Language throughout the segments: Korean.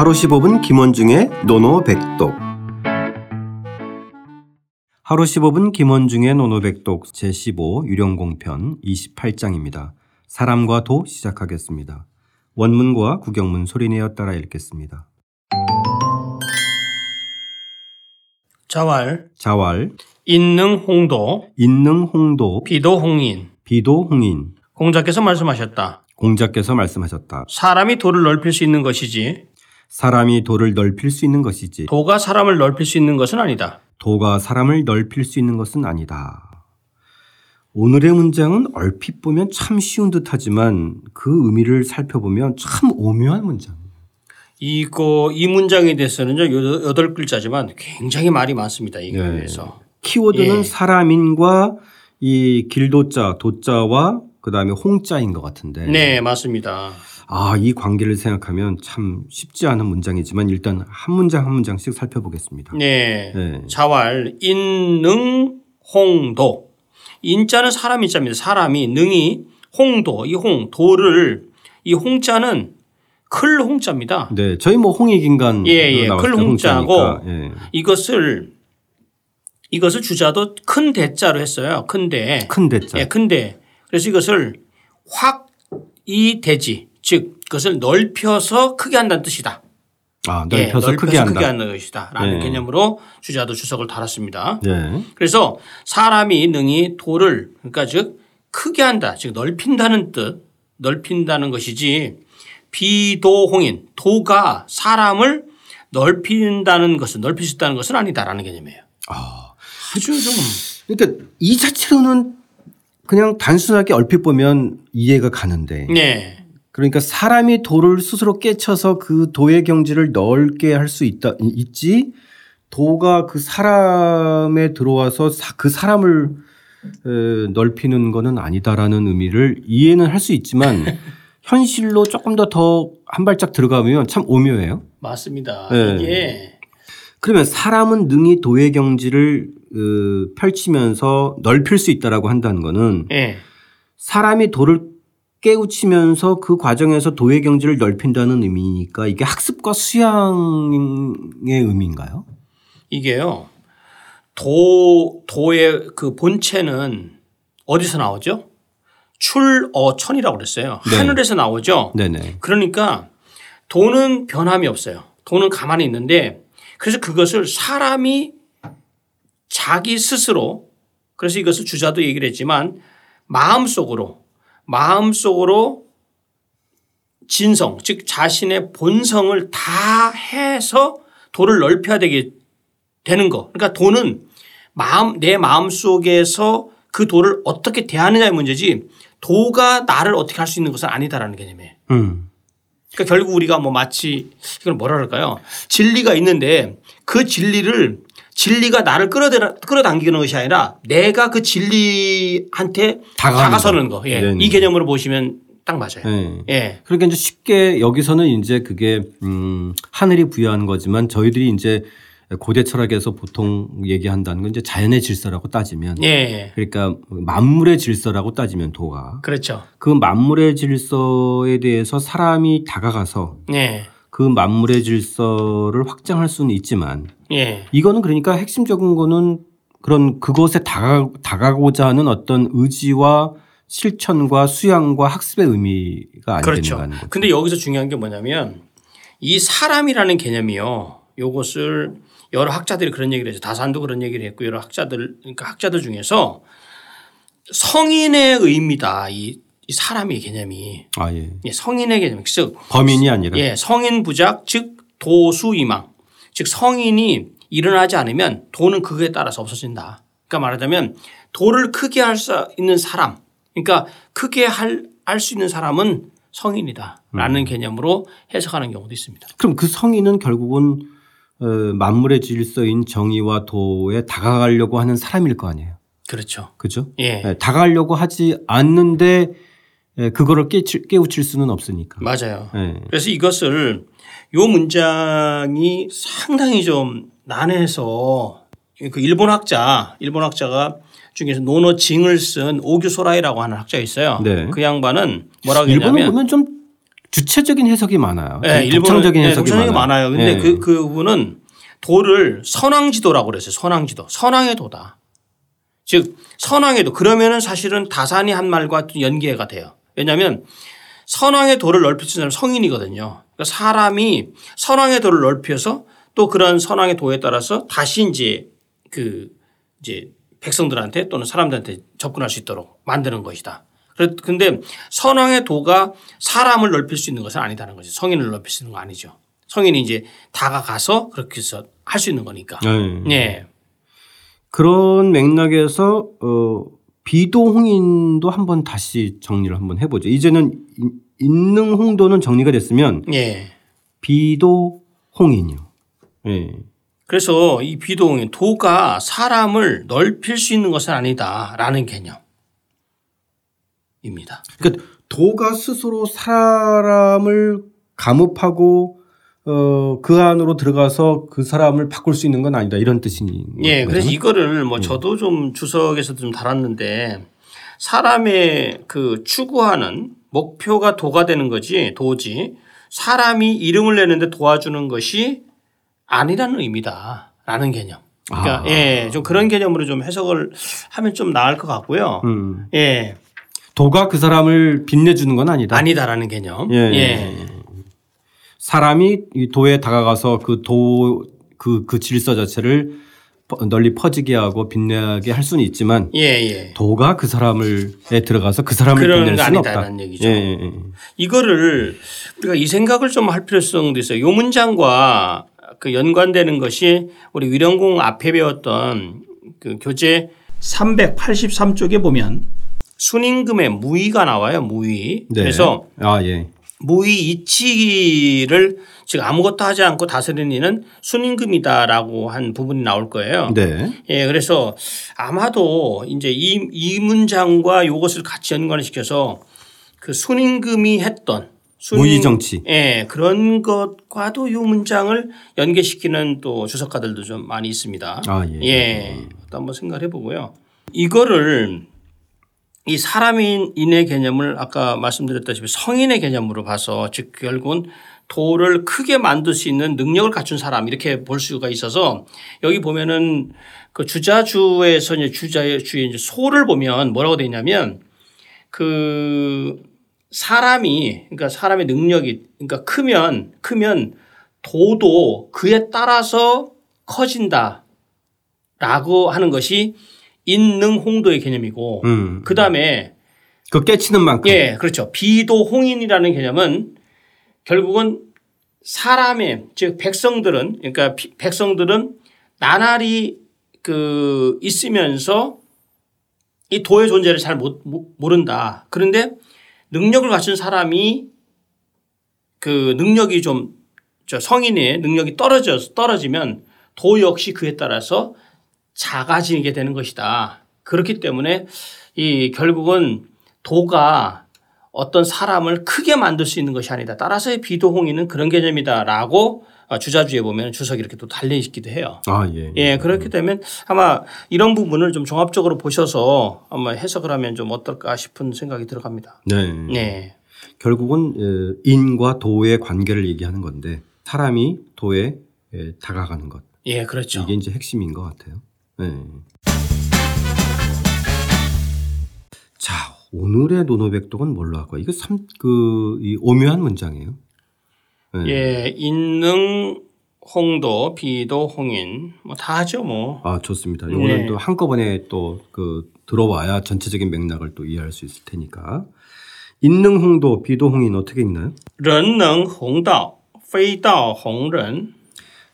하루 15분 김원중의 논어백독 하루 15분 김원중의 논어백독 제15 위령공편 28장입니다. 사람과 도 시작하겠습니다. 원문과 구결문 소리내어 따라 읽겠습니다. 자왈 자왈 인능 홍도 인능 홍도 비도 홍인 비도 홍인 공자께서 말씀하셨다. 공자께서 말씀하셨다. 사람이 도를 넓힐 수 있는 것이지 사람이 도를 넓힐 수 있는 것이지 도가 사람을 넓힐 수 있는 것은 아니다. 도가 사람을 넓힐 수 있는 것은 아니다. 오늘의 문장은 얼핏 보면 참 쉬운 듯하지만 그 의미를 살펴보면 참 오묘한 문장. 이거 이 문장에 대해서는요 여- 여덟 글자지만 굉장히 말이 많습니다. 이거에 네. 대해서. 키워드는 예. 사람인과 이 길도자, 도자와 그 다음에 홍자인 것 같은데. 네 맞습니다. 아, 이 관계를 생각하면 참 쉽지 않은 문장이지만 일단 한 문장 한 문장씩 살펴보겠습니다. 네. 네. 자왈 인능 홍도 인자는 사람 인자입니다. 사람이 능이 홍도 이 홍 도를 이 홍자는 클 홍자입니다. 네, 저희 뭐 홍익인간 예, 예. 클 홍자고. 예. 이것을 이것을 주자도 큰 대자로 했어요. 큰대. 큰 대자. 예, 큰대. 그래서 이것을 확 이 대지 즉 그것을 넓혀서 크게 한다는 뜻이다. 아, 예, 넓혀서 크게 한다. 하는 것이다 라는 예. 개념으로 주자도 주석을 달았습니다. 네. 그래서 사람이 능히 도를 그러니까 즉 크게 한다 즉 넓힌다는 뜻 넓힌다는 것이지 비도홍인 도가 사람을 넓힌다는 것은 넓힐 수 있다는 것은 아니다라는 개념이에요. 아, 아주 좀 그러니까 이 자체로는 그냥 단순하게 얼핏 보면 이해가 가는데 네. 그러니까 사람이 도를 스스로 깨쳐서 그 도의 경지를 넓게 할 수 있다 있지 도가 그 사람에 들어와서 사- 그 사람을 에, 넓히는 거는 아니다라는 의미를 이해는 할 수 있지만 현실로 조금 더 더 한 발짝 들어가면 참 오묘해요. 맞습니다. 네. 이게 그러면 사람은 능히 도의 경지를 어, 펼치면서 넓힐 수 있다라고 한다는 거는 예. 사람이 도를 깨우치면서 그 과정에서 도의 경지를 넓힌다는 의미니까 이게 학습과 수양의 의미인가요? 이게요. 도 도의 그 본체는 어디서 나오죠? 출어천이라고 그랬어요. 네. 하늘에서 나오죠. 네네. 그러니까 돈은 변함이 없어요. 돈은 가만히 있는데 그래서 그것을 사람이 자기 스스로 그래서 이것을 주자도 얘기를 했지만 마음속으로 마음속으로 진성 즉 자신의 본성을 다 해서 도를 넓혀야 되게 되는 거. 그러니까 도는 마음 내 마음 속에서 그 도를 어떻게 대하느냐의 문제지 도가 나를 어떻게 할 수 있는 것은 아니다라는 개념이에요. 음. 그러니까 결국 우리가 뭐 마치 이걸 뭐라 그럴까요? 진리가 있는데 그 진리를 진리가 나를 끌어들 끌어당기는 것이 아니라 내가 그 진리한테 다가서는 거. 예. 네네. 이 개념으로 보시면 딱 맞아요. 네. 예. 그러니까 이제 쉽게 여기서는 이제 그게 음 하늘이 부여한 거지만 저희들이 이제 고대 철학에서 보통 얘기한다는 건 이제 자연의 질서라고 따지면 예. 그러니까 만물의 질서라고 따지면 도가 그렇죠. 그 만물의 질서에 대해서 사람이 다가가서 예. 그 만물의 질서를 확장할 수는 있지만 예. 이거는 그러니까 핵심적인 거는 그런 그것에 다가, 다가고자 하는 어떤 의지와 실천과 수양과 학습의 의미가 아니겠는가 그렇죠. 하는 거죠. 근데 여기서 중요한 게 뭐냐면 이 사람이라는 개념이요. 요것을 여러 학자들이 그런 얘기를 해서 다산도 그런 얘기를 했고 여러 학자들 그러니까 학자들 중에서 성인의 의미다. 이, 이 사람의 개념이 아, 예. 예, 성인의 개념 즉 범인이 아니라. 예, 성인 부작 즉 도수이망 즉 성인이 일어나지 않으면 도는 그거에 따라서 없어진다. 그러니까 말하자면 도를 크게 할 수 있는 사람 그러니까 크게 할 수 있는 사람은 성인이다라는 개념으로 해석하는 경우도 있습니다. 그럼 그 성인은 결국은 어, 만물의 질서인 정의와 도에 다가가려고 하는 사람일 거 아니에요. 그렇죠. 그죠? 예. 예, 다가가려고 하지 않는데 예, 그거를 깨치, 깨우칠 수는 없으니까. 맞아요. 예. 그래서 이것을 요 문장이 상당히 좀 난해서 그 일본 학자, 일본 학자가 중에서 노노 징을 쓴 오규 소라이라고 하는 학자가 있어요. 네. 그 양반은 뭐라고 일본은 했냐면 보면 좀 주체적인 해석이 많아요. 네, 일본은 독창적인 네, 해석이 독창적인 많아요. 많아요. 근데 네. 그 그분은 도를 선왕지도라고 그랬어요. 선왕지도. 선왕의 도다. 즉 선왕의 도 그러면은 사실은 다산이 한 말과 또 연계가 돼요. 왜냐하면 선왕의 도를 넓힐 수 있는 사람은 성인이거든요. 그러니까 사람이 선왕의 도를 넓혀서 또 그런 선왕의 도에 따라서 다시 이제 그 이제 백성들한테 또는 사람들한테 접근할 수 있도록 만드는 것이다. 근데 선왕의 도가 사람을 넓힐 수 있는 것은 아니다는 거죠. 성인을 넓힐 수 있는 거 아니죠. 성인이 이제 다가가서 그렇게 해서 할 수 있는 거니까. 네. 네. 그런 맥락에서 어, 비도홍인도 한번 다시 정리를 한번 해보죠. 이제는 인- 인능 홍도는 정리가 됐으면 예. 비도홍인이요. 예. 그래서 이 비동인 도가 사람을 넓힐 수 있는 것은 아니다라는 개념입니다. 그러니까 도가 스스로 사람을 감읍하고 어, 그 안으로 들어가서 그 사람을 바꿀 수 있는 건 아니다 이런 뜻인 예? 그래서 이거를 뭐 저도 좀 주석에서도 좀 달았는데 사람의 그 추구하는 목표가 도가 되는 거지 도지 사람이 이름을 내는데 도와주는 것이 아니라는 의미다 라는 개념. 그러니까 아. 예, 좀 그런 개념으로 좀 해석을 하면 좀 나을 것 같고요. 음. 예, 도가 그 사람을 빛내주는 건 아니다. 아니다라는 개념. 예. 예. 사람이 이 도에 다가가서 그 도 그 그 질서 자체를 퍼- 널리 퍼지게 하고 빛나게 할 수는 있지만 예, 예. 도가 그 사람을에 들어가서 그 사람을 빛낼 거 수는 없다. 얘기죠. 예, 예, 예. 이거를 우리가 이 생각을 좀 할 필요성도 있어요. 요 문장과 그 연관되는 것이 우리 위령공 앞에 배웠던 그 교재 383쪽에 보면 순임금의 무의가 나와요. 무의. 네. 그래서 아 예. 무의 이치를 지금 아무것도 하지 않고 다스리는 이는 순임금이다라고 한 부분이 나올 거예요. 네. 예, 그래서 아마도 이제 이, 이 문장과 이것을 같이 연관시켜서 그 순임금이 했던 순임- 무의 정치. 예, 그런 것과도 이 문장을 연계시키는 또 주석가들도 좀 많이 있습니다. 아 예. 예, 또 한번 생각해 보고요. 이거를 이 사람인의 개념을 아까 말씀드렸다시피 성인의 개념으로 봐서 즉 결국은 도를 크게 만들 수 있는 능력을 갖춘 사람 이렇게 볼 수가 있어서 여기 보면은 그 주자주에서 이제 주자의 주의 이제 소를 보면 뭐라고 되어 있냐면 그 사람이 그러니까 사람의 능력이 그러니까 크면 크면 도도 그에 따라서 커진다라고 하는 것이 인능 홍도의 개념이고 음. 그 다음에 그 깨치는 만큼. 예, 그렇죠. 비도 홍인이라는 개념은 결국은 사람의 즉 백성들은 그러니까 피- 백성들은 나날이 그 있으면서 이 도의 존재를 잘 못, 모른다. 그런데 능력을 갖춘 사람이 그 능력이 좀 저 성인의 능력이 떨어져 떨어지면 도 역시 그에 따라서 작아지게 되는 것이다. 그렇기 때문에 이 결국은 도가 어떤 사람을 크게 만들 수 있는 것이 아니다. 따라서 비도홍이는 그런 개념이다라고 어, 주자주에 보면 주석이 이렇게 또 달려 있기도 해요. 아 예. 예, 그렇기 때문에 아마 이런 부분을 좀 종합적으로 보셔서 아마 해석을 하면 좀 어떨까 싶은 생각이 들어갑니다. 네. 네. 결국은 어, 인과 도의 관계를 얘기하는 건데 사람이 도에 에, 다가가는 것 예, 그렇죠. 이게 이제 핵심인 것 같아요. 네. 자, 오늘의 노노백독은 뭘로 할까요? 이거 참, 그, 이 오묘한 문장이에요. 네. 예, 인능 홍도, 비도, 홍인 뭐 다 하죠 뭐. 아 좋습니다. 이거는 네. 또 한꺼번에 또 그 들어와야 전체적인 맥락을 또 이해할 수 있을 테니까. 인능 홍도, 비도, 홍인 어떻게 읽나요? 런능 홍도, 페이도 홍른.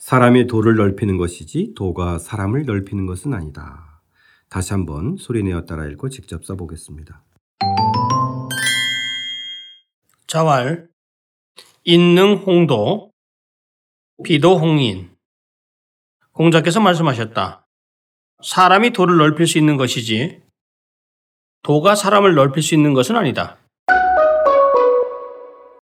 사람의 도를 넓히는 것이지 도가 사람을 넓히는 것은 아니다. 다시 한번 소리내어 따라 읽고 직접 써보겠습니다. 자왈 인능 홍도 비도 홍인 공자께서 말씀하셨다. 사람이 도를 넓힐 수 있는 것이지 도가 사람을 넓힐 수 있는 것은 아니다.